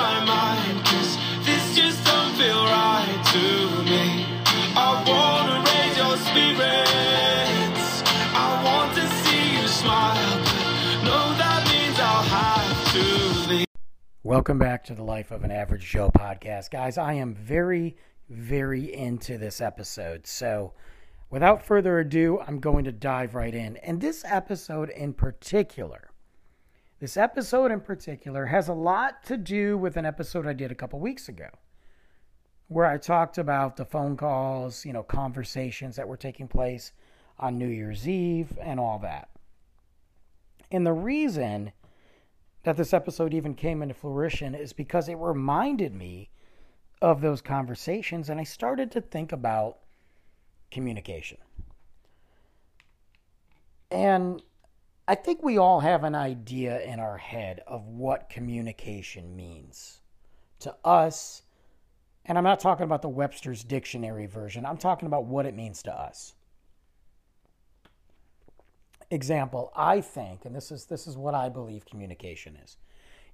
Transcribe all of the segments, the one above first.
my mind Cause this just don't feel right to me I wanna raise your spirits I want to see you smile Welcome back to the Life of an Average Joe podcast. Guys, I am very, very into this episode. So, without further ado, I'm going to dive right in. And this episode in particular, this episode in particular has a lot to do with an episode I did a couple weeks ago where I talked about the phone calls, you know, conversations that were taking place on New Year's Eve and all that. And the reason that this episode even came into fruition is because it reminded me of those conversations and I started to think about communication. And I think we all have an idea in our head of what communication means to us. And I'm not talking about the Webster's Dictionary version, I'm talking about what it means to us. Example, I think, and this is this is what I believe communication is.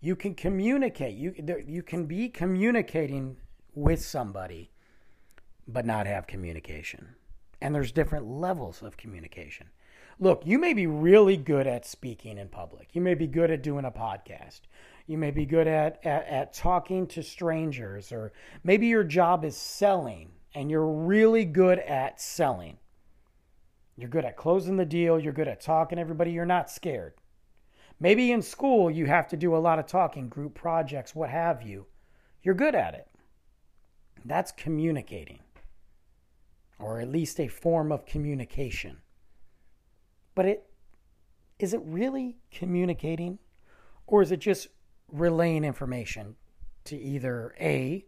You can communicate, you you can be communicating with somebody but not have communication. And there's different levels of communication. Look, you may be really good at speaking in public. You may be good at doing a podcast. You may be good at, at, at talking to strangers, or maybe your job is selling and you're really good at selling. You're good at closing the deal. You're good at talking to everybody. You're not scared. Maybe in school you have to do a lot of talking, group projects, what have you. You're good at it. That's communicating or at least a form of communication. But it is it really communicating or is it just relaying information to either A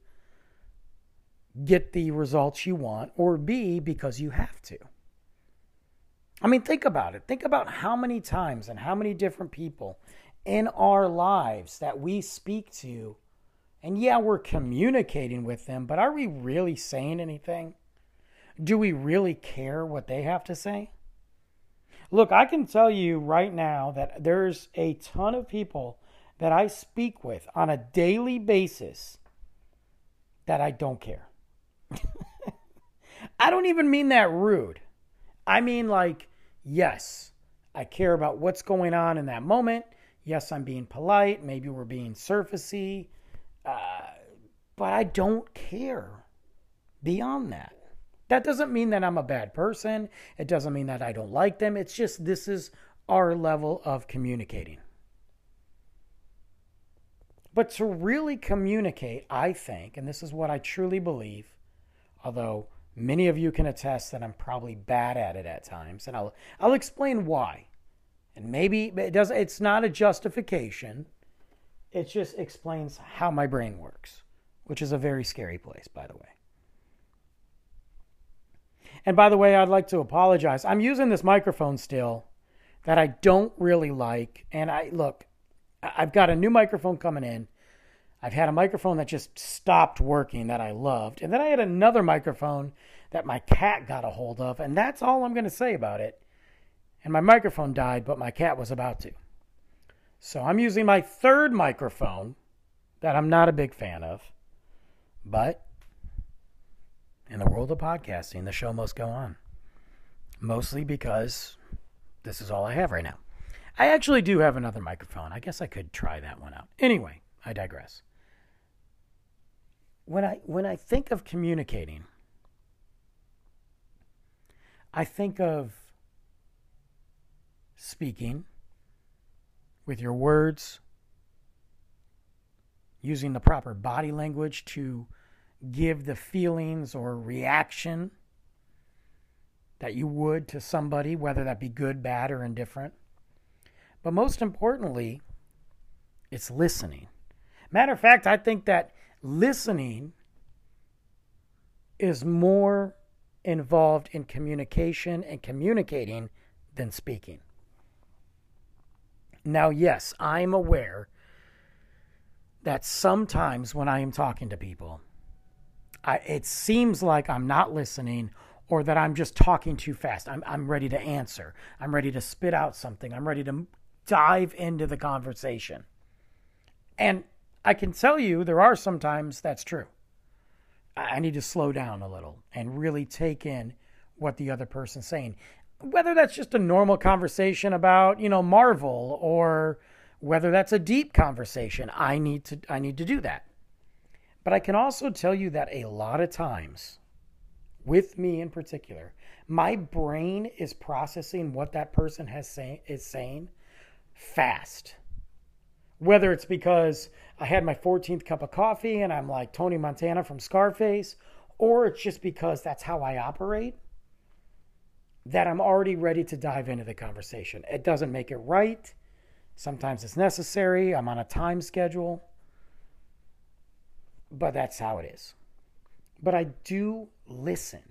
get the results you want or B because you have to? I mean, think about it. Think about how many times and how many different people in our lives that we speak to. And yeah, we're communicating with them, but are we really saying anything? do we really care what they have to say? Look, I can tell you right now that there's a ton of people that I speak with on a daily basis that I don't care. I don't even mean that rude. I mean, like, yes, I care about what's going on in that moment. Yes, I'm being polite. Maybe we're being surfacey. Uh, but I don't care beyond that. That doesn't mean that I'm a bad person. It doesn't mean that I don't like them. It's just this is our level of communicating. But to really communicate, I think, and this is what I truly believe, although many of you can attest that I'm probably bad at it at times, and I'll I'll explain why. And maybe it does it's not a justification. It just explains how my brain works, which is a very scary place, by the way. And by the way, I'd like to apologize. I'm using this microphone still that I don't really like. And I look, I've got a new microphone coming in. I've had a microphone that just stopped working that I loved. And then I had another microphone that my cat got a hold of. And that's all I'm going to say about it. And my microphone died, but my cat was about to. So I'm using my third microphone that I'm not a big fan of. But in the world of podcasting, the show must go on. Mostly because this is all I have right now. I actually do have another microphone. I guess I could try that one out. Anyway, I digress. When I when I think of communicating, I think of speaking with your words, using the proper body language to give the feelings or reaction that you would to somebody, whether that be good, bad, or indifferent. But most importantly, It's listening. Matter of fact, I think that listening is more involved in communication and communicating than speaking. Now, yes, I'm aware that sometimes when I am talking to people, I, it seems like I'm not listening or that I'm just talking too fast. I'm, I'm ready to answer. I'm ready to spit out something. I'm ready to dive into the conversation. And I can tell you there are sometimes that's true. I need to slow down a little and really take in what the other person's saying. Whether that's just a normal conversation about, you know, Marvel or whether that's a deep conversation, I need to I need to do that. But I can also tell you that a lot of times with me in particular, my brain is processing what that person has say, is saying fast. Whether it's because I had my 14th cup of coffee and I'm like Tony Montana from Scarface, or it's just because that's how I operate, that I'm already ready to dive into the conversation. It doesn't make it right. Sometimes it's necessary. I'm on a time schedule. But that's how it is. But I do listen.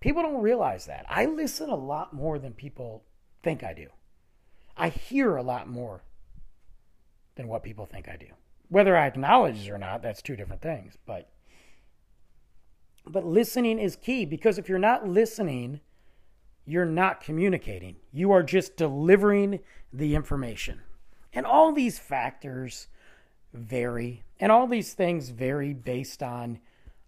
People don't realize that. I listen a lot more than people think I do. I hear a lot more than what people think I do. Whether I acknowledge it or not, that's two different things. But but listening is key because if you're not listening, you're not communicating. You are just delivering the information. And all these factors vary, and all these things vary based on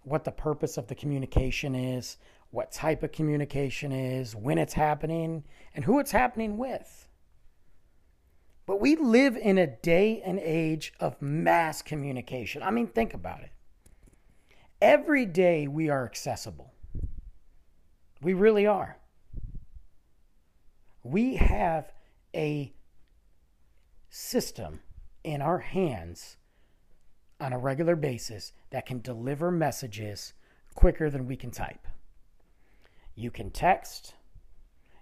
what the purpose of the communication is, what type of communication is, when it's happening, and who it's happening with. But we live in a day and age of mass communication. I mean, think about it. Every day we are accessible. We really are. We have a system in our hands on a regular basis that can deliver messages quicker than we can type. You can text,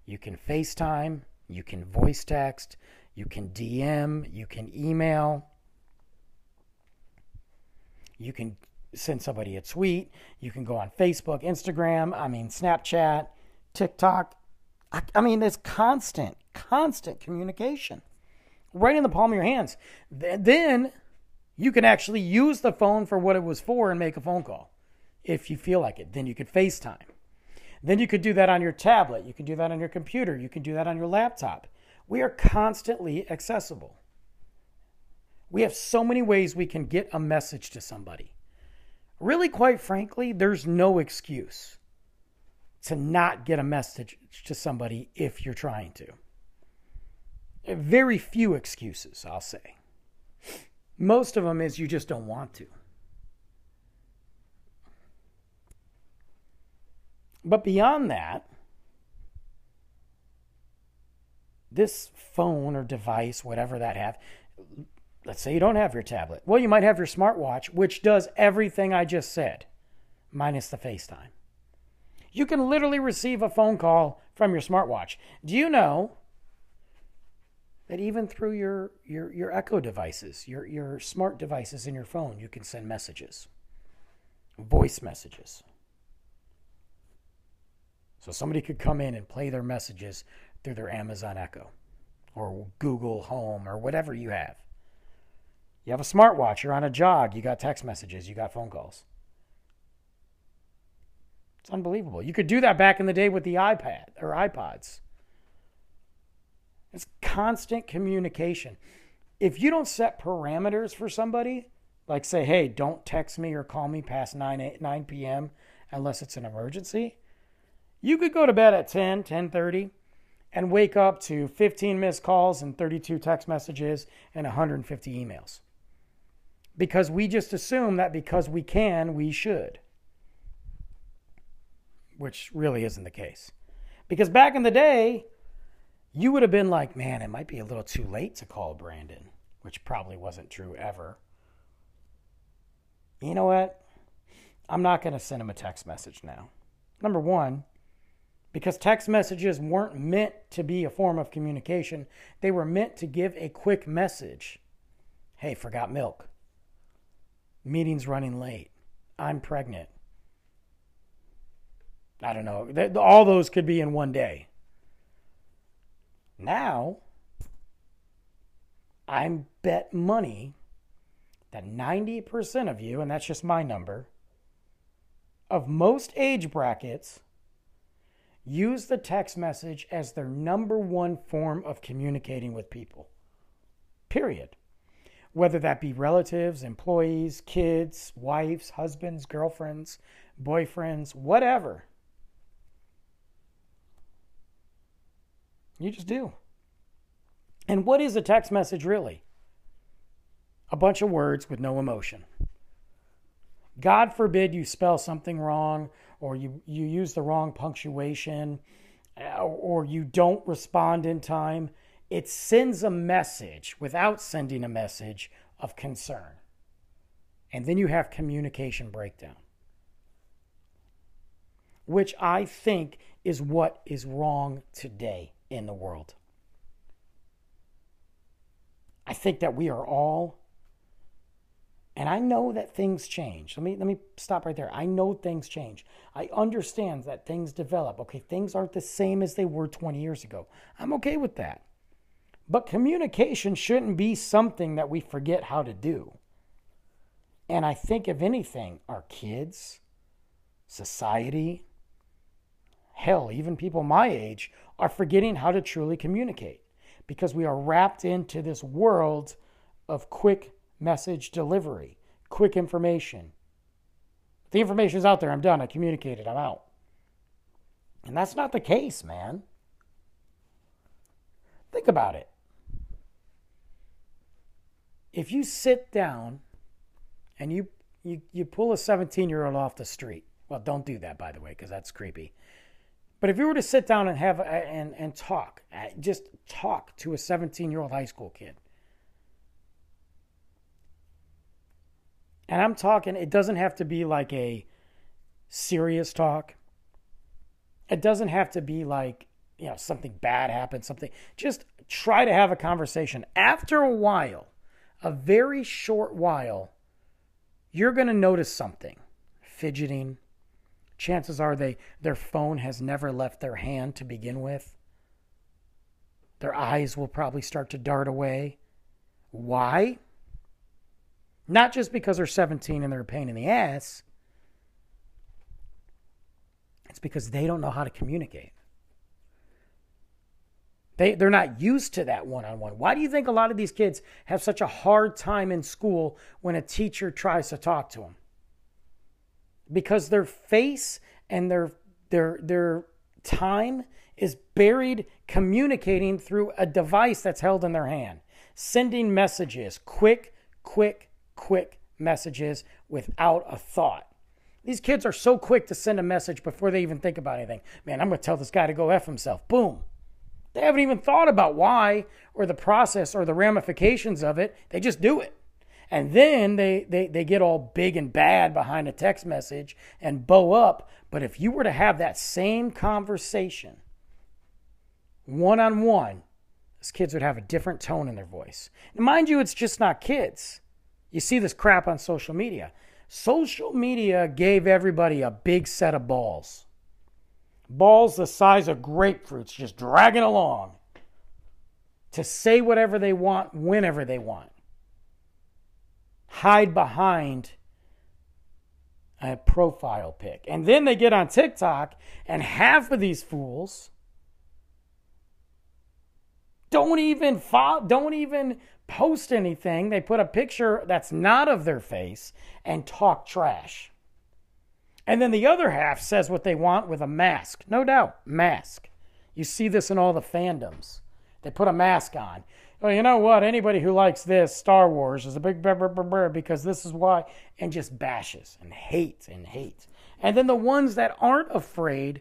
you can FaceTime, you can voice text, you can DM, you can email, you can send somebody a tweet, you can go on Facebook, Instagram, I mean, Snapchat, TikTok. I, I mean, it's constant, constant communication right in the palm of your hands. Then you can actually use the phone for what it was for and make a phone call if you feel like it. Then you could FaceTime. Then you could do that on your tablet. You can do that on your computer. You can do that on your laptop. We are constantly accessible. We have so many ways we can get a message to somebody. Really, quite frankly, there's no excuse to not get a message to somebody if you're trying to. Very few excuses, I'll say. Most of them is you just don't want to. But beyond that, this phone or device, whatever that have, let's say you don't have your tablet. Well, you might have your smartwatch, which does everything I just said, minus the FaceTime. You can literally receive a phone call from your smartwatch. Do you know that even through your, your, your Echo devices, your, your smart devices in your phone, you can send messages, voice messages? So somebody could come in and play their messages through their Amazon Echo or Google Home or whatever you have. You have a smartwatch, you're on a jog, you got text messages, you got phone calls. It's unbelievable. You could do that back in the day with the iPad or iPods. It's constant communication. If you don't set parameters for somebody, like say, hey, don't text me or call me past 9, 8, 9 p.m. unless it's an emergency, you could go to bed at 10, 10:30 and wake up to 15 missed calls and 32 text messages and 150 emails. Because we just assume that because we can, we should. Which really isn't the case. Because back in the day, you would have been like, man, it might be a little too late to call Brandon, which probably wasn't true ever. You know what? I'm not going to send him a text message now. Number one, because text messages weren't meant to be a form of communication. They were meant to give a quick message Hey, forgot milk. Meeting's running late. I'm pregnant. I don't know. All those could be in one day. Now, I'm bet money that 90% of you, and that's just my number, of most age brackets use the text message as their number one form of communicating with people. Period. Whether that be relatives, employees, kids, wives, husbands, girlfriends, boyfriends, whatever. You just do. And what is a text message really? A bunch of words with no emotion. God forbid you spell something wrong or you, you use the wrong punctuation uh, or you don't respond in time. It sends a message without sending a message of concern. And then you have communication breakdown, which I think is what is wrong today in the world. I think that we are all and I know that things change. Let me let me stop right there. I know things change. I understand that things develop. Okay, things aren't the same as they were 20 years ago. I'm okay with that. But communication shouldn't be something that we forget how to do. And I think if anything, our kids, society, hell, even people my age are forgetting how to truly communicate because we are wrapped into this world of quick message delivery, quick information. The information is out there. I'm done. I communicated. I'm out. And that's not the case, man. Think about it. If you sit down and you you, you pull a 17 year old off the street, well, don't do that, by the way, because that's creepy. But if you were to sit down and have and and talk, uh, just talk to a 17 year old high school kid, and I'm talking, it doesn't have to be like a serious talk. It doesn't have to be like you know something bad happened, something. Just try to have a conversation. After a while, a very short while, you're going to notice something, fidgeting chances are they their phone has never left their hand to begin with. Their eyes will probably start to dart away. Why? Not just because they're 17 and they're a pain in the ass. It's because they don't know how to communicate. They, they're not used to that one on one. Why do you think a lot of these kids have such a hard time in school when a teacher tries to talk to them? Because their face and their their their time is buried communicating through a device that's held in their hand, sending messages, quick, quick, quick messages without a thought. These kids are so quick to send a message before they even think about anything. Man, I'm going to tell this guy to go F himself. Boom. They haven't even thought about why or the process or the ramifications of it. They just do it. And then they, they, they get all big and bad behind a text message and bow up. But if you were to have that same conversation one on one, those kids would have a different tone in their voice. And mind you, it's just not kids. You see this crap on social media. Social media gave everybody a big set of balls. Balls the size of grapefruits just dragging along to say whatever they want whenever they want hide behind a profile pic. And then they get on TikTok, and half of these fools don't even follow, don't even post anything. They put a picture that's not of their face and talk trash. And then the other half says what they want with a mask. No doubt, mask. You see this in all the fandoms. They put a mask on well, you know what? Anybody who likes this, Star Wars, is a big brr, brr, because this is why, and just bashes and hates and hates. And then the ones that aren't afraid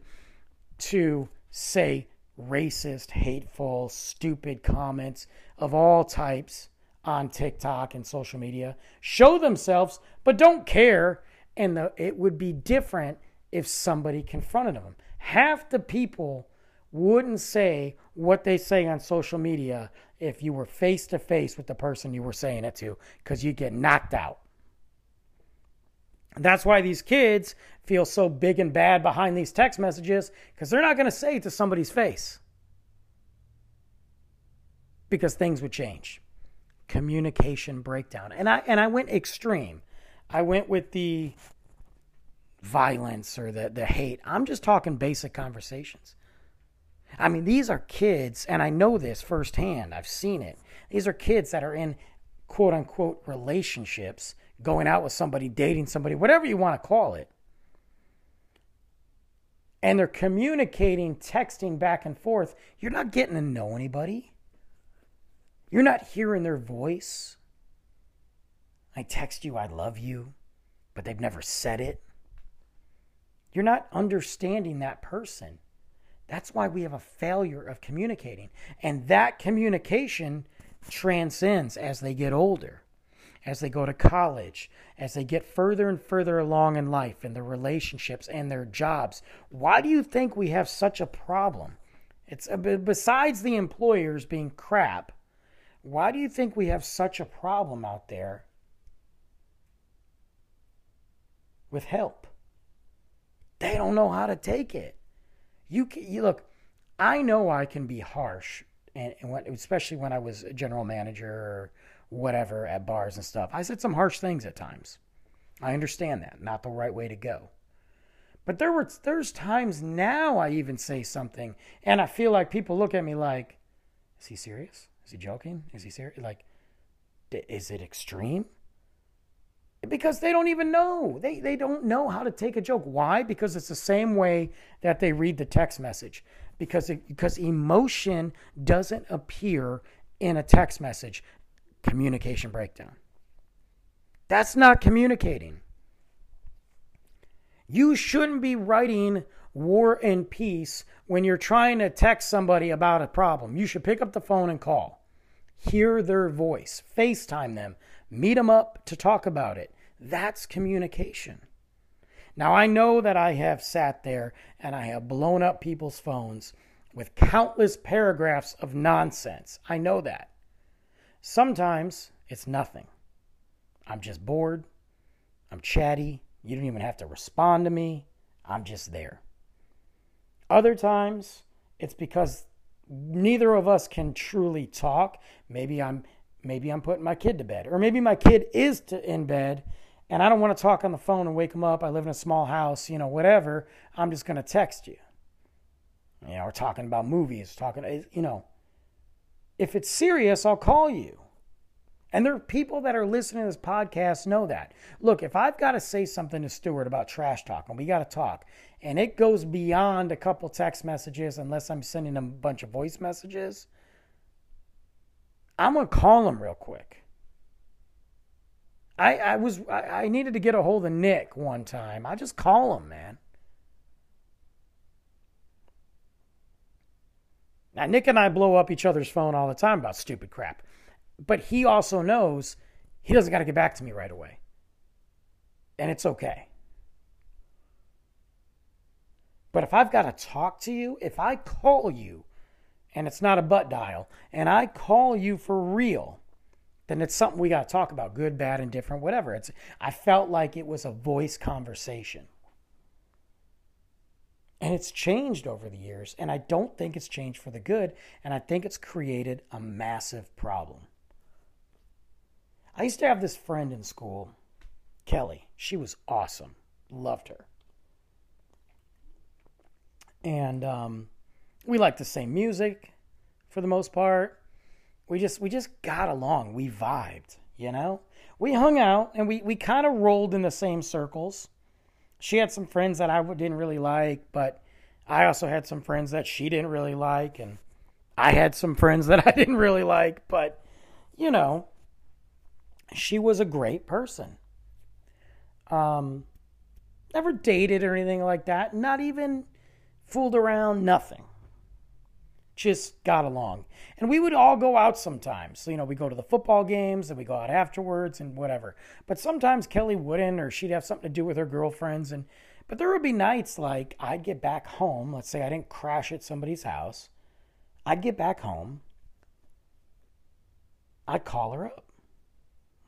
to say racist, hateful, stupid comments of all types on TikTok and social media show themselves, but don't care. And the, it would be different if somebody confronted them. Half the people wouldn't say what they say on social media if you were face to face with the person you were saying it to because you'd get knocked out. That's why these kids feel so big and bad behind these text messages because they're not going to say it to somebody's face because things would change. Communication breakdown. And I and I went extreme. I went with the violence or the, the hate. I'm just talking basic conversations. I mean, these are kids, and I know this firsthand. I've seen it. These are kids that are in quote unquote relationships, going out with somebody, dating somebody, whatever you want to call it. And they're communicating, texting back and forth. You're not getting to know anybody. You're not hearing their voice. I text you, I love you, but they've never said it. You're not understanding that person. That's why we have a failure of communicating. And that communication transcends as they get older, as they go to college, as they get further and further along in life, in their relationships and their jobs. Why do you think we have such a problem? It's uh, besides the employers being crap. Why do you think we have such a problem out there with help? They don't know how to take it. You, can, you look. I know I can be harsh, and, and when, especially when I was a general manager or whatever at bars and stuff. I said some harsh things at times. I understand that. Not the right way to go. But there were there's times now I even say something and I feel like people look at me like, is he serious? Is he joking? Is he serious? Like, is it extreme? Because they don't even know. They, they don't know how to take a joke. Why? Because it's the same way that they read the text message. Because, it, because emotion doesn't appear in a text message. Communication breakdown. That's not communicating. You shouldn't be writing war and peace when you're trying to text somebody about a problem. You should pick up the phone and call. Hear their voice, FaceTime them, meet them up to talk about it. That's communication. Now, I know that I have sat there and I have blown up people's phones with countless paragraphs of nonsense. I know that. Sometimes it's nothing. I'm just bored. I'm chatty. You don't even have to respond to me. I'm just there. Other times, it's because neither of us can truly talk. Maybe I'm maybe I'm putting my kid to bed, or maybe my kid is to, in bed and I don't want to talk on the phone and wake him up. I live in a small house, you know, whatever. I'm just going to text you. You know, we're talking about movies, talking, eh, you know. If it's serious, I'll call you. And there are people that are listening to this podcast know that. Look, if I've got to say something to Stuart about trash talk, and we got to talk, and it goes beyond a couple text messages, unless I'm sending him a bunch of voice messages, I'm to call him real quick. I, I was I, I needed to get a hold of Nick one time. I just call him, man. Now Nick and I blow up each other's phone all the time about stupid crap. But he also knows he doesn't got to get back to me right away. And it's okay. But if I've got to talk to you, if I call you and it's not a butt dial, and I call you for real, then it's something we got to talk about good, bad, and different, whatever. It's I felt like it was a voice conversation. And it's changed over the years, and I don't think it's changed for the good, and I think it's created a massive problem. I used to have this friend in school, Kelly. She was awesome. Loved her. And um, we liked the same music for the most part we just we just got along. We vibed, you know. We hung out and we we kind of rolled in the same circles. She had some friends that I didn't really like, but I also had some friends that she didn't really like, and I had some friends that I didn't really like. But you know, she was a great person. Um, never dated or anything like that. Not even fooled around. Nothing just got along. And we would all go out sometimes. So, you know, we go to the football games and we go out afterwards and whatever. But sometimes Kelly wouldn't, or she'd have something to do with her girlfriends. And But there would be nights like I'd get back home. Let's say I didn't crash at somebody's house. I'd get back home. I'd call her up.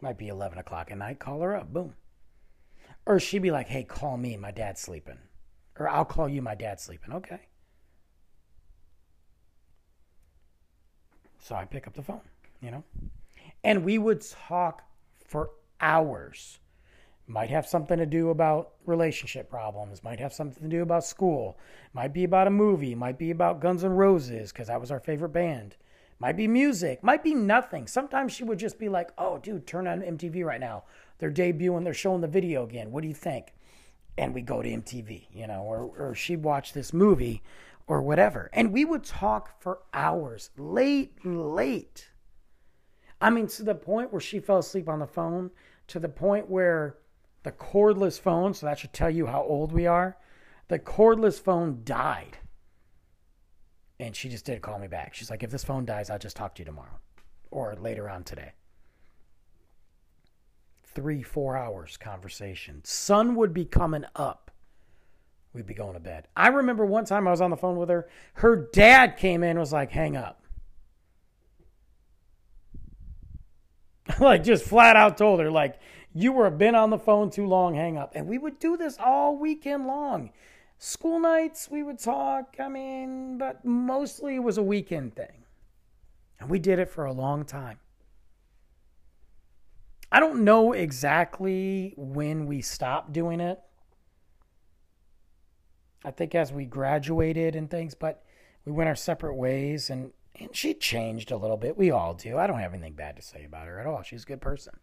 Might be 11 o'clock at night. Call her up. Boom. Or she'd be like, hey, call me. My dad's sleeping. Or I'll call you. My dad's sleeping. Okay. So I pick up the phone, you know? And we would talk for hours. Might have something to do about relationship problems, might have something to do about school, might be about a movie, might be about Guns N' Roses, because that was our favorite band. Might be music, might be nothing. Sometimes she would just be like, oh, dude, turn on MTV right now. They're debuting, they're showing the video again. What do you think? And we go to MTV, you know, or, or she'd watch this movie or whatever. And we would talk for hours, late, late. I mean, to the point where she fell asleep on the phone, to the point where the cordless phone, so that should tell you how old we are, the cordless phone died. And she just did call me back. She's like, if this phone dies, I'll just talk to you tomorrow or later on today. Three, four hours conversation. Sun would be coming up. We'd be going to bed. I remember one time I was on the phone with her. Her dad came in and was like, hang up. like, just flat out told her, like, you were been on the phone too long, hang up. And we would do this all weekend long. School nights, we would talk. I mean, but mostly it was a weekend thing. And we did it for a long time. I don't know exactly when we stopped doing it. I think as we graduated and things, but we went our separate ways and, and she changed a little bit. We all do. I don't have anything bad to say about her at all. She's a good person.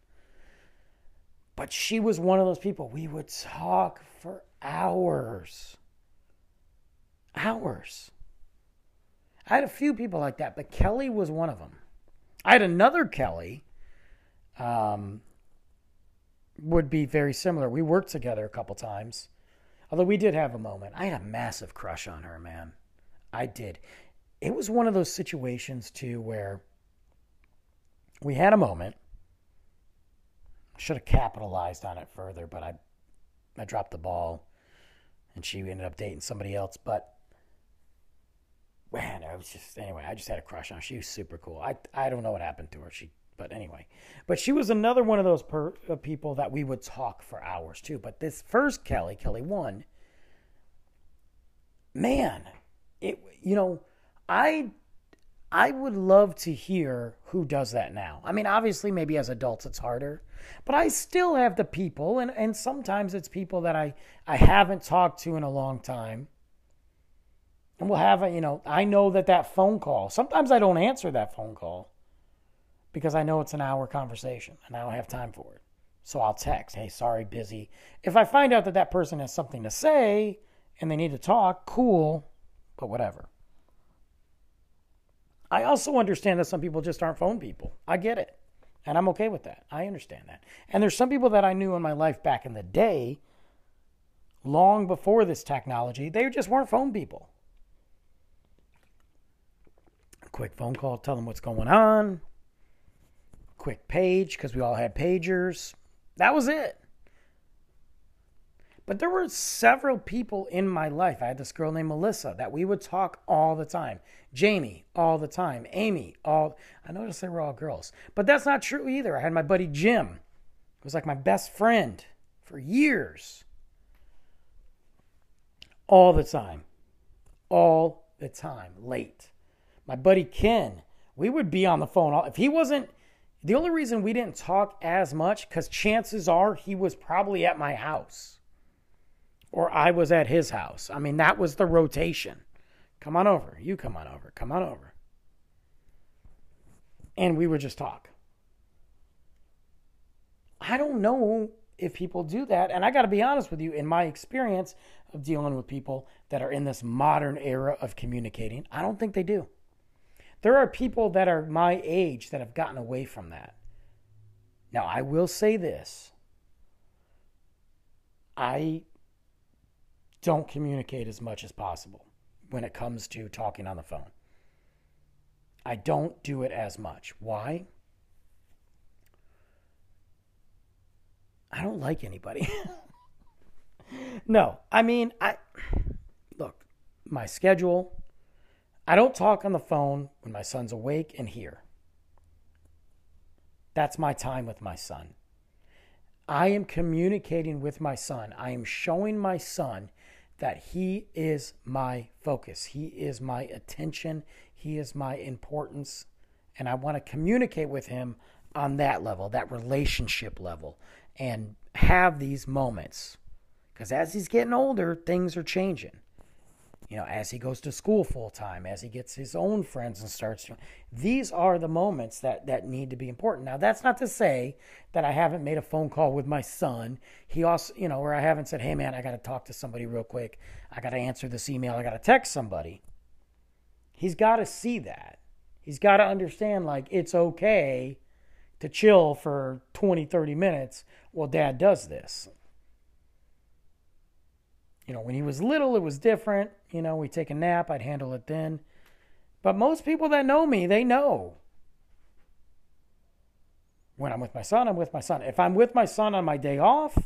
But she was one of those people. We would talk for hours hours. I had a few people like that, but Kelly was one of them. I had another Kelly, um, would be very similar. We worked together a couple times, although we did have a moment. I had a massive crush on her, man. I did. It was one of those situations too where we had a moment. Should have capitalized on it further, but I, I dropped the ball, and she ended up dating somebody else. But man, I was just anyway. I just had a crush on her. She was super cool. I I don't know what happened to her. She, but anyway, but she was another one of those per, uh, people that we would talk for hours too. But this first Kelly, Kelly one, man, it you know, I I would love to hear who does that now. I mean, obviously, maybe as adults it's harder, but I still have the people, and, and sometimes it's people that I, I haven't talked to in a long time and we'll have a, you know, I know that that phone call, sometimes I don't answer that phone call because I know it's an hour conversation and I don't have time for it. So I'll text, hey, sorry, busy. If I find out that that person has something to say and they need to talk, cool, but whatever. I also understand that some people just aren't phone people. I get it. And I'm okay with that. I understand that. And there's some people that I knew in my life back in the day, long before this technology, they just weren't phone people quick phone call, tell them what's going on, quick page, because we all had pagers. That was it. But there were several people in my life. I had this girl named Melissa that we would talk all the time. Jamie, all the time. Amy, all. I noticed they were all girls. But that's not true either. I had my buddy Jim, who was like my best friend for years. All the time. All the time. Late my buddy Ken, we would be on the phone. All, If he wasn't, the only reason we didn't talk as much, because chances are he was probably at my house or I was at his house. I mean, that was the rotation. Come on over. You come on over. Come on over. And we would just talk. I don't know if people do that. And I got to be honest with you, in my experience of dealing with people that are in this modern era of communicating, I don't think they do. There are people that are my age that have gotten away from that. Now, I will say this I don't communicate as much as possible when it comes to talking on the phone. I don't do it as much. Why? I don't like anybody. no, I mean, I look, my schedule, I don't talk on the phone when my son's awake and here. That's my time with my son. I am communicating with my son. I am showing my son that he is my focus. He is my attention. He is my importance. And I want to communicate with him on that level, that relationship level, and have these moments. Because as he's getting older, things are changing you know, as he goes to school full time, as he gets his own friends and starts. These are the moments that that need to be important. Now, that's not to say that I haven't made a phone call with my son. He also, you know, where I haven't said, "Hey, man, I got to talk to somebody real quick. I got to answer this email. I got to text somebody." He's got to see that. He's got to understand, like, it's okay to chill for 20, 30 minutes while dad does this. You know, when he was little, it was different. You know, we take a nap, I'd handle it then. But most people that know me, they know. When I'm with my son, I'm with my son. If I'm with my son on my day off,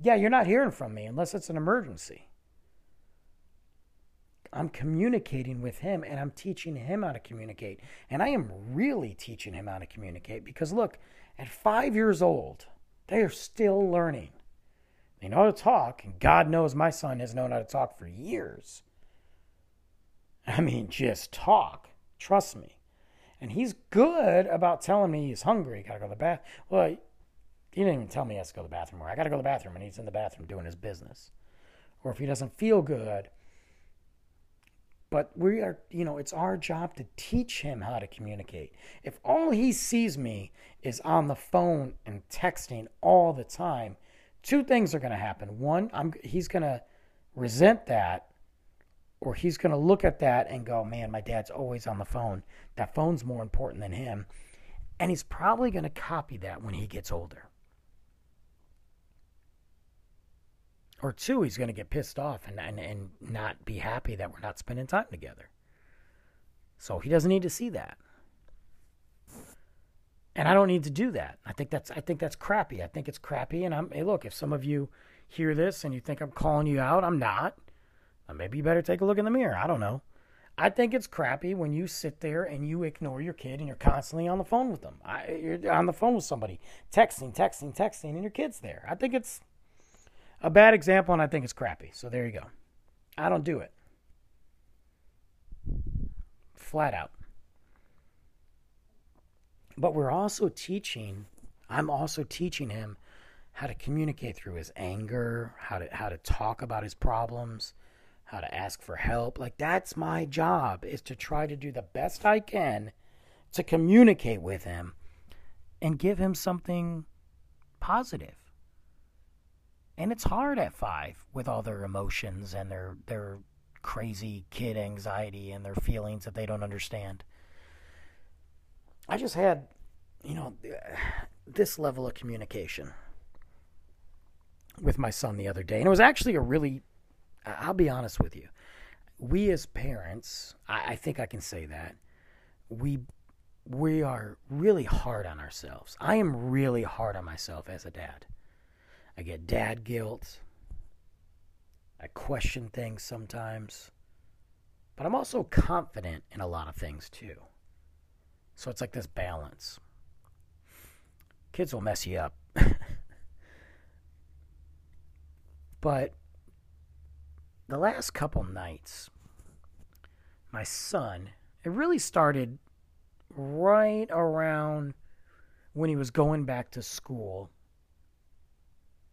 yeah, you're not hearing from me unless it's an emergency. I'm communicating with him and I'm teaching him how to communicate. And I am really teaching him how to communicate because look, at five years old, they are still learning. They know how to talk, and God knows my son has known how to talk for years. I mean, just talk. Trust me. And he's good about telling me he's hungry. Gotta go to the bath. Well, he didn't even tell me he has to go to the bathroom. Or I gotta go to the bathroom, and he's in the bathroom doing his business. Or if he doesn't feel good. But we are, you know, it's our job to teach him how to communicate. If all he sees me is on the phone and texting all the time, two things are going to happen. One, I'm, he's going to resent that, or he's going to look at that and go, man, my dad's always on the phone. That phone's more important than him. And he's probably going to copy that when he gets older. Or two, he's going to get pissed off and, and, and not be happy that we're not spending time together. So he doesn't need to see that and I don't need to do that. I think that's I think that's crappy. I think it's crappy. And I'm hey, look, if some of you hear this and you think I'm calling you out, I'm not. Uh, maybe you better take a look in the mirror. I don't know. I think it's crappy when you sit there and you ignore your kid and you're constantly on the phone with them. I, you're on the phone with somebody, texting, texting, texting, and your kid's there. I think it's a bad example, and I think it's crappy. So there you go. I don't do it. Flat out. But we're also teaching, I'm also teaching him how to communicate through his anger, how to how to talk about his problems, how to ask for help. Like that's my job is to try to do the best I can to communicate with him and give him something positive. And it's hard at 5 with all their emotions and their their crazy kid anxiety and their feelings that they don't understand. I just had, you know, this level of communication with my son the other day. And it was actually a really, I'll be honest with you. We as parents, I, I think I can say that, we we are really hard on ourselves. I am really hard on myself as a dad. I get dad guilt. I question things sometimes. But I'm also confident in a lot of things too. So it's like this balance. Kids will mess you up. but the last couple nights, my son, it really started right around when he was going back to school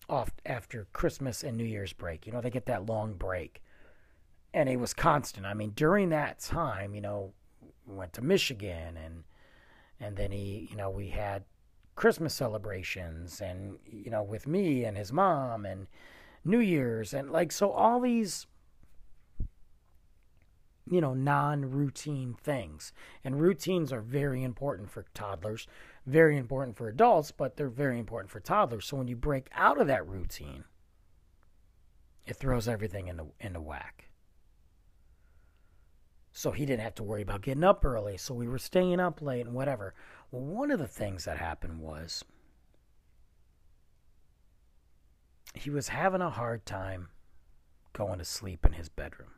off after Christmas and New Year's break. You know, they get that long break. And it was constant. I mean, during that time, you know, we went to Michigan and and then he, you know, we had Christmas celebrations and you know with me and his mom and New Year's and like so all these you know non-routine things. And routines are very important for toddlers very important for adults but they're very important for toddlers. So when you break out of that routine it throws everything into into whack so he didn't have to worry about getting up early. So we were staying up late and whatever. Well, one of the things that happened was he was having a hard time going to sleep in his bedroom.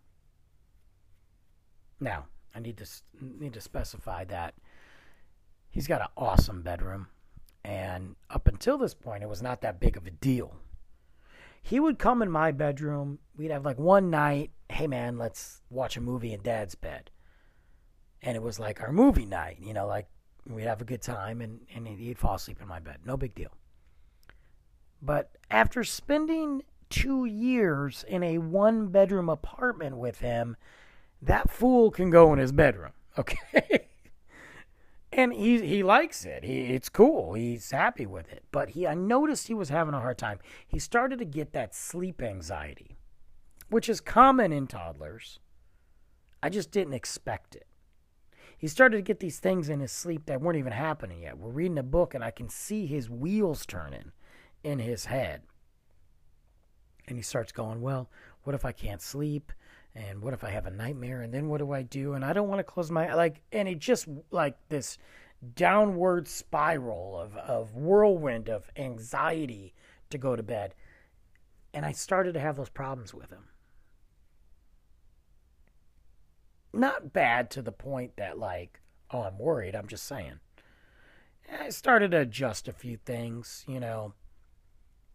Now, I need to need to specify that he's got an awesome bedroom, and up until this point, it was not that big of a deal. He would come in my bedroom. We'd have like one night, hey man, let's watch a movie in Dad's bed, and it was like our movie night. You know, like we'd have a good time, and and he'd fall asleep in my bed. No big deal. But after spending two years in a one bedroom apartment with him, that fool can go in his bedroom. Okay. And he he likes it. He, it's cool. He's happy with it. But he I noticed he was having a hard time. He started to get that sleep anxiety, which is common in toddlers. I just didn't expect it. He started to get these things in his sleep that weren't even happening yet. We're reading a book and I can see his wheels turning in his head. And he starts going, Well, what if I can't sleep? And what if I have a nightmare? And then what do I do? And I don't want to close my like and it just like this downward spiral of, of whirlwind of anxiety to go to bed. And I started to have those problems with him. Not bad to the point that like, oh, I'm worried. I'm just saying. I started to adjust a few things, you know,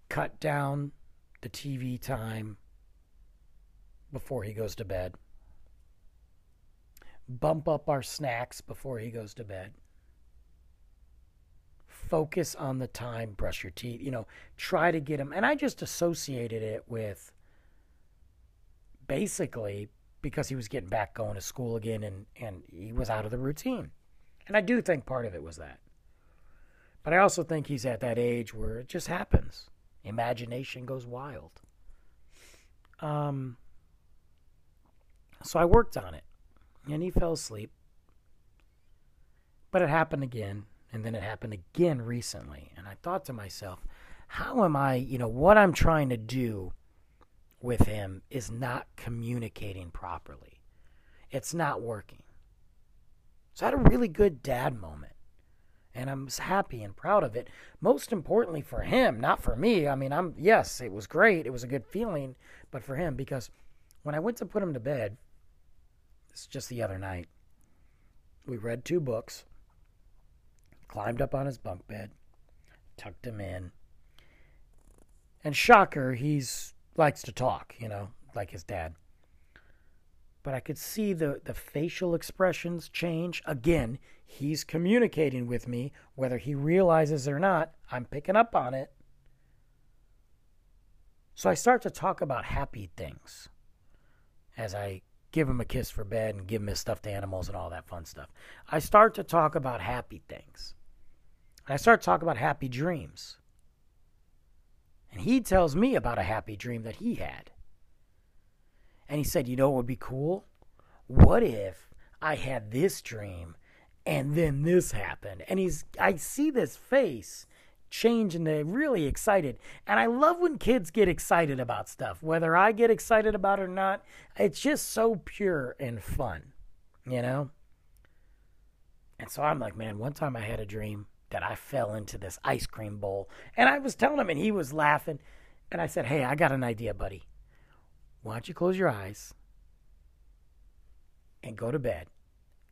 cut down the TV time before he goes to bed. Bump up our snacks before he goes to bed. Focus on the time, brush your teeth, you know, try to get him. And I just associated it with basically because he was getting back going to school again and, and he was out of the routine. And I do think part of it was that. But I also think he's at that age where it just happens imagination goes wild. Um, so I worked on it, and he fell asleep. But it happened again, and then it happened again recently. And I thought to myself, how am I, you know, what I'm trying to do with him is not communicating properly. It's not working. So I had a really good dad moment and I'm happy and proud of it. Most importantly for him, not for me. I mean, I'm yes, it was great. It was a good feeling, but for him because when I went to put him to bed, just the other night. We read two books. Climbed up on his bunk bed, tucked him in. And shocker, he's likes to talk, you know, like his dad but I could see the, the facial expressions change. Again, he's communicating with me, whether he realizes or not, I'm picking up on it. So I start to talk about happy things as I give him a kiss for bed and give him his stuffed animals and all that fun stuff. I start to talk about happy things. And I start to talk about happy dreams. And he tells me about a happy dream that he had. And he said, You know what would be cool? What if I had this dream and then this happened? And he's, I see this face change and they're really excited. And I love when kids get excited about stuff, whether I get excited about it or not. It's just so pure and fun, you know? And so I'm like, man, one time I had a dream that I fell into this ice cream bowl. And I was telling him, and he was laughing. And I said, hey, I got an idea, buddy why don't you close your eyes and go to bed?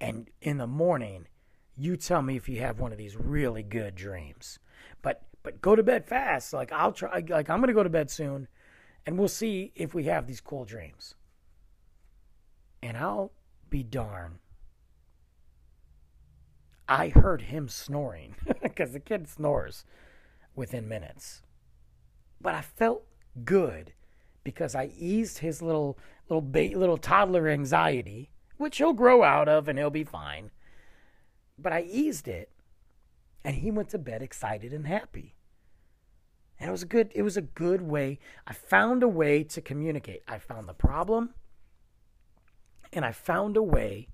And in the morning, you tell me if you have one of these really good dreams. But go to bed fast. Like I'll try. Like I'm gonna go to bed soon, and we'll see if we have these cool dreams. And I'll be darn. I heard him snoring because the kid snores within minutes. But I felt good because I eased his little little ba- little toddler anxiety, which he'll grow out of and he'll be fine. But I eased it, and he went to bed excited and happy. And it was a good it was a good way. I found a way to communicate. I found the problem and I found a way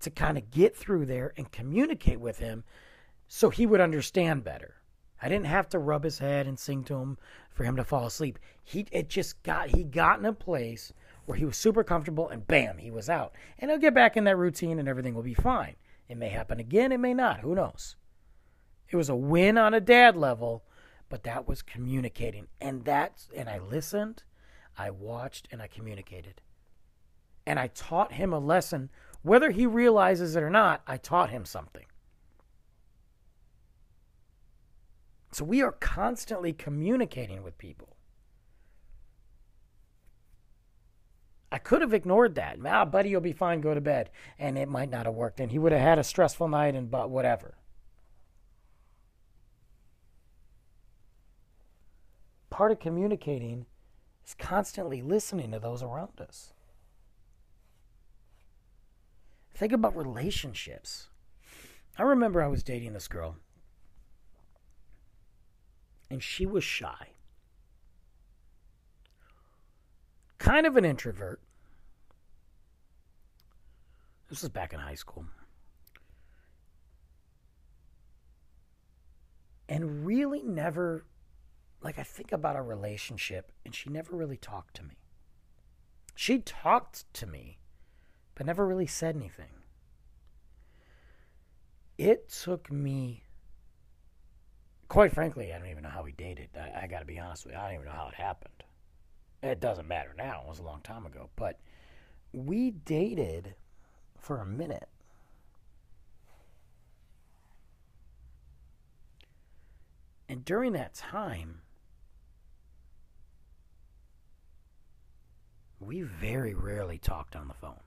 to kind of get through there and communicate with him so he would understand better. I didn't have to rub his head and sing to him for him to fall asleep. He it just got he got in a place where he was super comfortable and bam, he was out. And he'll get back in that routine and everything will be fine. It may happen again, it may not, who knows. It was a win on a dad level, but that was communicating. And that's, and I listened, I watched, and I communicated. And I taught him a lesson. Whether he realizes it or not, I taught him something. So we are constantly communicating with people. I could have ignored that. Ah, buddy, you'll be fine. Go to bed, and it might not have worked, and he would have had a stressful night, and but whatever. Part of communicating is constantly listening to those around us. Think about relationships. I remember I was dating this girl, and she was shy. kind of an introvert. This was back in high school. And really never, like, I think about a relationship, and she never really talked to me. She talked to me, but never really said anything. It took me, quite frankly, I don't even know how we dated. I, I got to be honest with you, I don't even know how it happened. It doesn't matter now. It was a long time ago. But we dated for a minute. And during that time, we very rarely talked on the phone.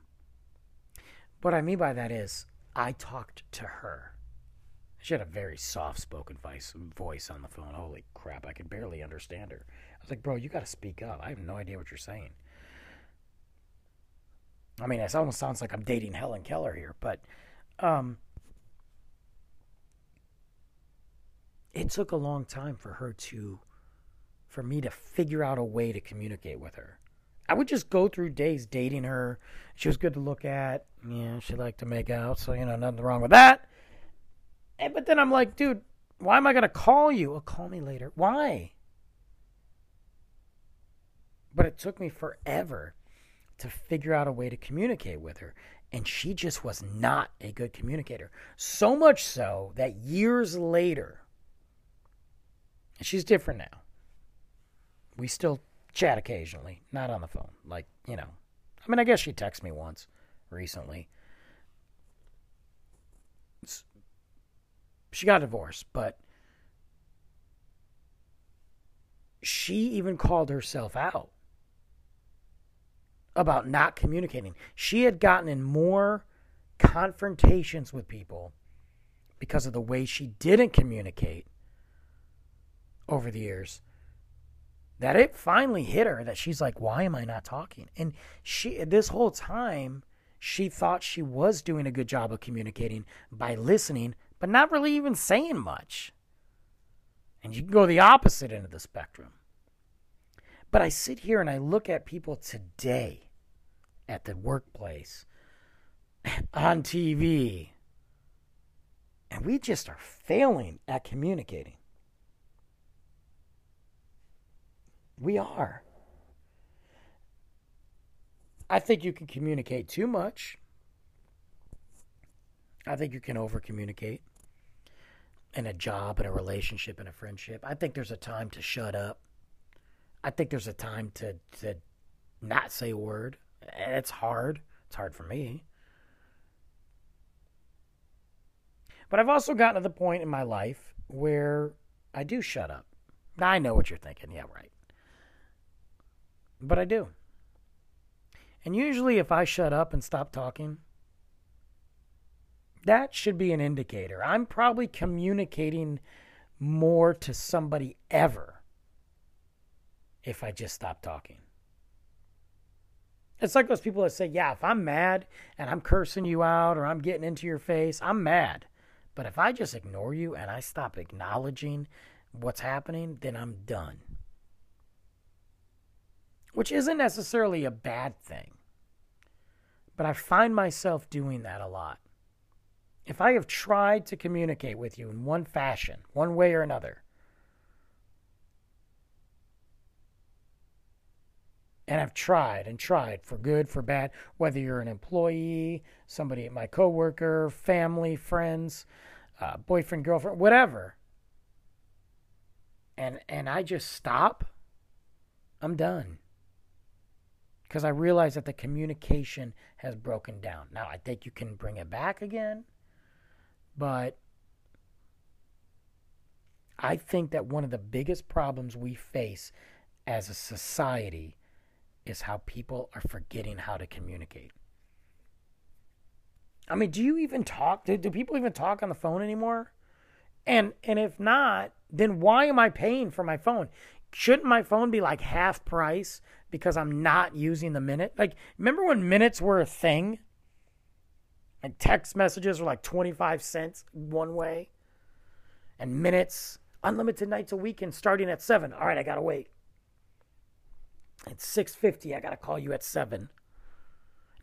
What I mean by that is, I talked to her. She had a very soft spoken voice, on the phone. Holy crap, I could barely understand her I was like, bro, you got to speak up. I have no idea what you're saying. I mean, it almost sounds like I'm dating Helen Keller here, but um, it took a long time for her to, for me to figure out a way to communicate with her. I would just go through days dating her. She was good to look at. Yeah, she liked to make out, so you know, nothing wrong with that. And, but then I'm like, dude, why am I gonna call you? Well, call me later. Why? But it took me forever to figure out a way to communicate with her. And she just was not a good communicator. So much so that years later, she's different now. We still chat occasionally, not on the phone. Like, you know, I mean, I guess she texted me once recently. She got divorced, but she even called herself out about not communicating. She had gotten in more confrontations with people because of the way she didn't communicate over the years that it finally hit her that she's like why am i not talking? And she this whole time she thought she was doing a good job of communicating by listening but not really even saying much. And you can go the opposite end of the spectrum. But I sit here and I look at people today at the workplace, on TV, and we just are failing at communicating. We are. I think you can communicate too much. I think you can over communicate in a job, in a relationship, in a friendship. I think there's a time to shut up. I think there's a time to to not say a word. It's hard. It's hard for me. But I've also gotten to the point in my life where I do shut up. I know what you're thinking. Yeah, right. But I do. And usually, if I shut up and stop talking, that should be an indicator. I'm probably communicating more to somebody ever if I just stop talking. It's like those people that say, yeah, if I'm mad and I'm cursing you out or I'm getting into your face, I'm mad. But if I just ignore you and I stop acknowledging what's happening, then I'm done. Which isn't necessarily a bad thing. But I find myself doing that a lot. If I have tried to communicate with you in one fashion, one way or another, And I've tried and tried for good, for bad, whether you're an employee, somebody, at my coworker, family, friends, uh, boyfriend, girlfriend, whatever. and and I just stop, I'm done. Because I realize that the communication has broken down. Now, I think you can bring it back again, but I think that one of the biggest problems we face as a society is how people are forgetting how to communicate. I mean, do you even talk? Do, do people even talk on the phone anymore? And and if not, then why am I paying for my phone? Shouldn't my phone be like half price because I'm not using the minute? Like, remember when minutes were a thing? And text messages were like 25 cents one way. And minutes, unlimited nights a week and starting at 7. All right, I got to wait. It's 6:50. I got to call you at 7.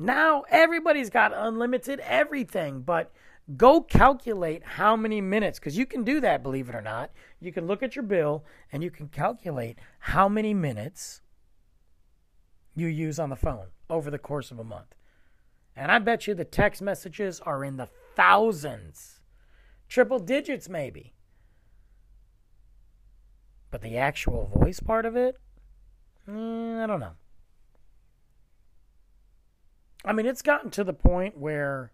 Now everybody's got unlimited everything, but go calculate how many minutes because you can do that believe it or not. You can look at your bill and you can calculate how many minutes you use on the phone over the course of a month. And i bet you the text messages are in the thousands. Triple digits maybe. But the actual voice part of it mm, i don't know. I mean it's gotten to the point where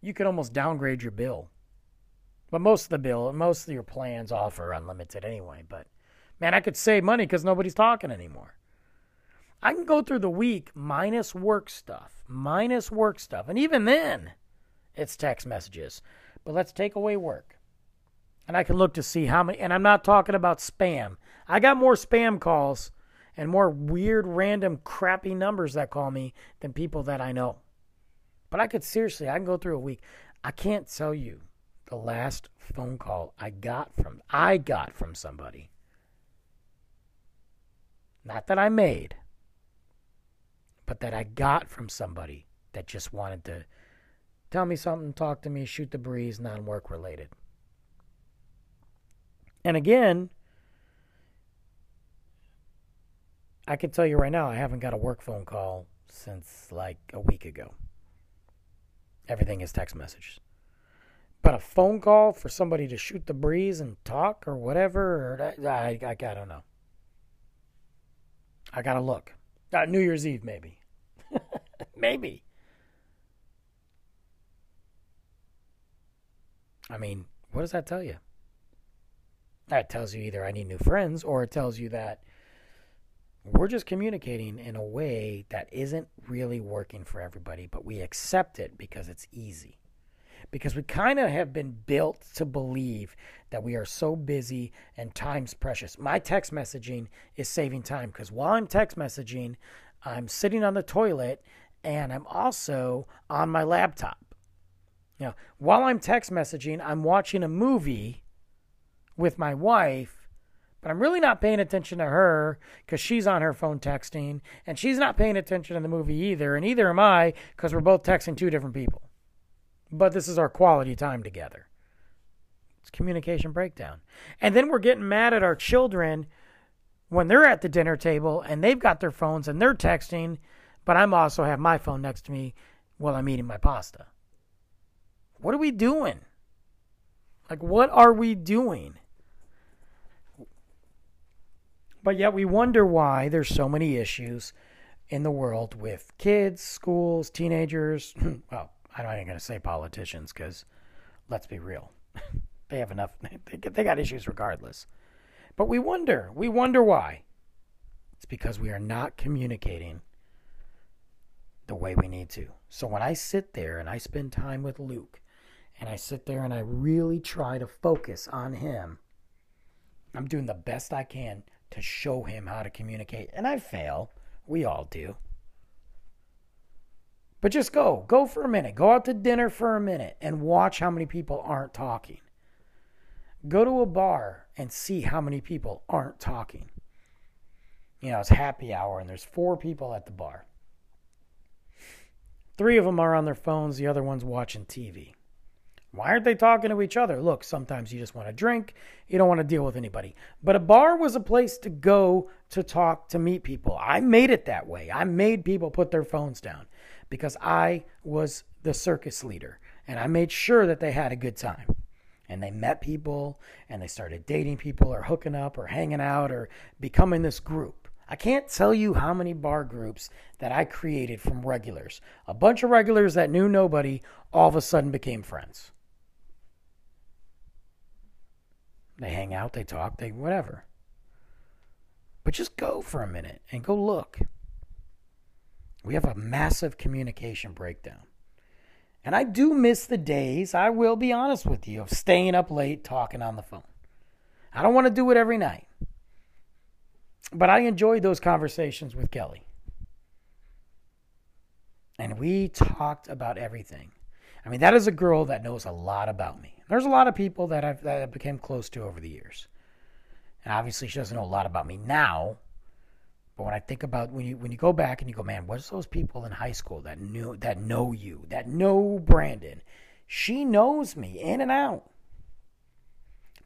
you could almost downgrade your bill. But most of the bill, most of your plans offer unlimited anyway. But man, I could save money because nobody's talking anymore. I can go through the week minus work stuff, minus work stuff. And even then, it's text messages. But let's take away work. And I can look to see how many, and I'm not talking about spam. I got more spam calls and more weird, random, crappy numbers that call me than people that I know. But I could seriously, I can go through a week. I can't tell you the last phone call I got from I got from somebody. Not that I made, but that I got from somebody that just wanted to tell me something, talk to me, shoot the breeze, non work related. And again, I can tell you right now, I haven't got a work phone call since like a week ago. Everything is text messages. But a phone call for somebody to shoot the breeze and talk or whatever, or I, I, I don't know. I gotta look. Uh, New Year's Eve, maybe. maybe. I mean, what does that tell you? That tells you either I need new friends or it tells you that we're just communicating in a way that isn't really working for everybody, but we accept it because it's easy. Because we kind of have been built to believe that we are so busy and time's precious. My text messaging is saving time because while I'm text messaging, I'm sitting on the toilet and I'm also on my laptop. Now, while I'm text messaging, I'm watching a movie with my wife but I'm really not paying attention to her because she's on her phone texting, and she's not paying attention to the movie either, and either am I because we're both texting two different people. But this is our quality time together. It's communication breakdown. And then we're getting mad at our children when they're at the dinner table and they've got their phones and they're texting, but I'm also have my phone next to me while I'm eating my pasta. What are we doing? Like, what are we doing? But yet we wonder why there's so many issues in the world with kids, schools, teenagers. well, I'm not even going to say politicians because let's be real. they have enough, they got issues regardless. But we wonder, we wonder why. It's because we are not communicating the way we need to. So when I sit there and I spend time with Luke and I sit there and I really try to focus on him, I'm doing the best I can to show him how to communicate. And I fail. We all do. But just go. Go for a minute. Go out to dinner for a minute and watch how many people aren't talking. Go to a bar and see how many people aren't talking. You know, it's happy hour and there's four people at the bar. Three of them are on their phones, the other one's watching TV. Why aren't they talking to each other? Look, sometimes you just want to drink. You don't want to deal with anybody. But a bar was a place to go to talk, to meet people. I made it that way. I made people put their phones down because I was the circus leader and I made sure that they had a good time. and they met people and they started dating people or hooking up or hanging out or becoming this group. I can't tell you how many bar groups that I created from regulars. A bunch of regulars that knew nobody all of a sudden became friends. They hang out, they talk, they whatever. But just go for a minute and go look. We have a massive communication breakdown. And I do miss the days, I will be honest with you, of staying up late talking on the phone. I don't want to do it every night. But I enjoyed those conversations with Kelly. And we talked about everything. I mean, that is a girl that knows a lot about me. There's a lot of people that I've that I became close to over the years. And obviously she doesn't know a lot about me now, but when I think about when you when you go back and you go, man, what's those people in high school that knew that know you, that know Brandon? She knows me in and out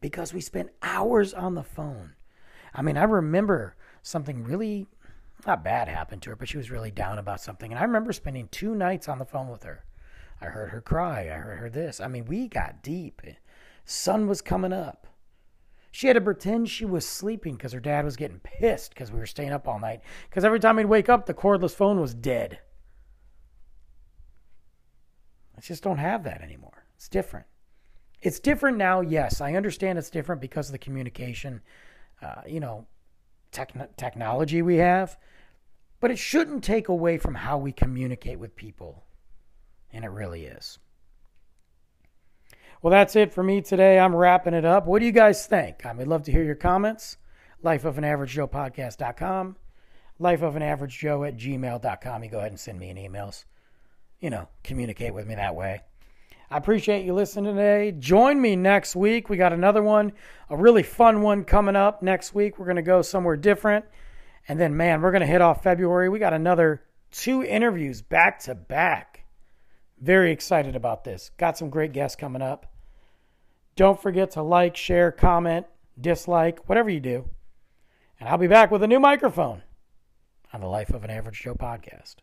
because we spent hours on the phone. I mean, I remember something really not bad happened to her, but she was really down about something. And I remember spending two nights on the phone with her. I heard her cry. I heard her this. I mean, we got deep. Sun was coming up. She had to pretend she was sleeping because her dad was getting pissed because we were staying up all night. Because every time he'd wake up, the cordless phone was dead. I just don't have that anymore. It's different. It's different now, yes. I understand it's different because of the communication, uh, you know, techn- technology we have. But it shouldn't take away from how we communicate with people. And it really is. Well, that's it for me today. I'm wrapping it up. What do you guys think? I would love to hear your comments. Life of an Average Joe podcast.com. Life of an Average Joe at gmail.com. You go ahead and send me an emails. You know, communicate with me that way. I appreciate you listening today. Join me next week. We got another one, a really fun one coming up next week. We're going to go somewhere different. And then, man, we're going to hit off February. We got another two interviews back to back. Very excited about this. Got some great guests coming up. Don't forget to like, share, comment, dislike, whatever you do. And I'll be back with a new microphone on the Life of an Average Joe podcast.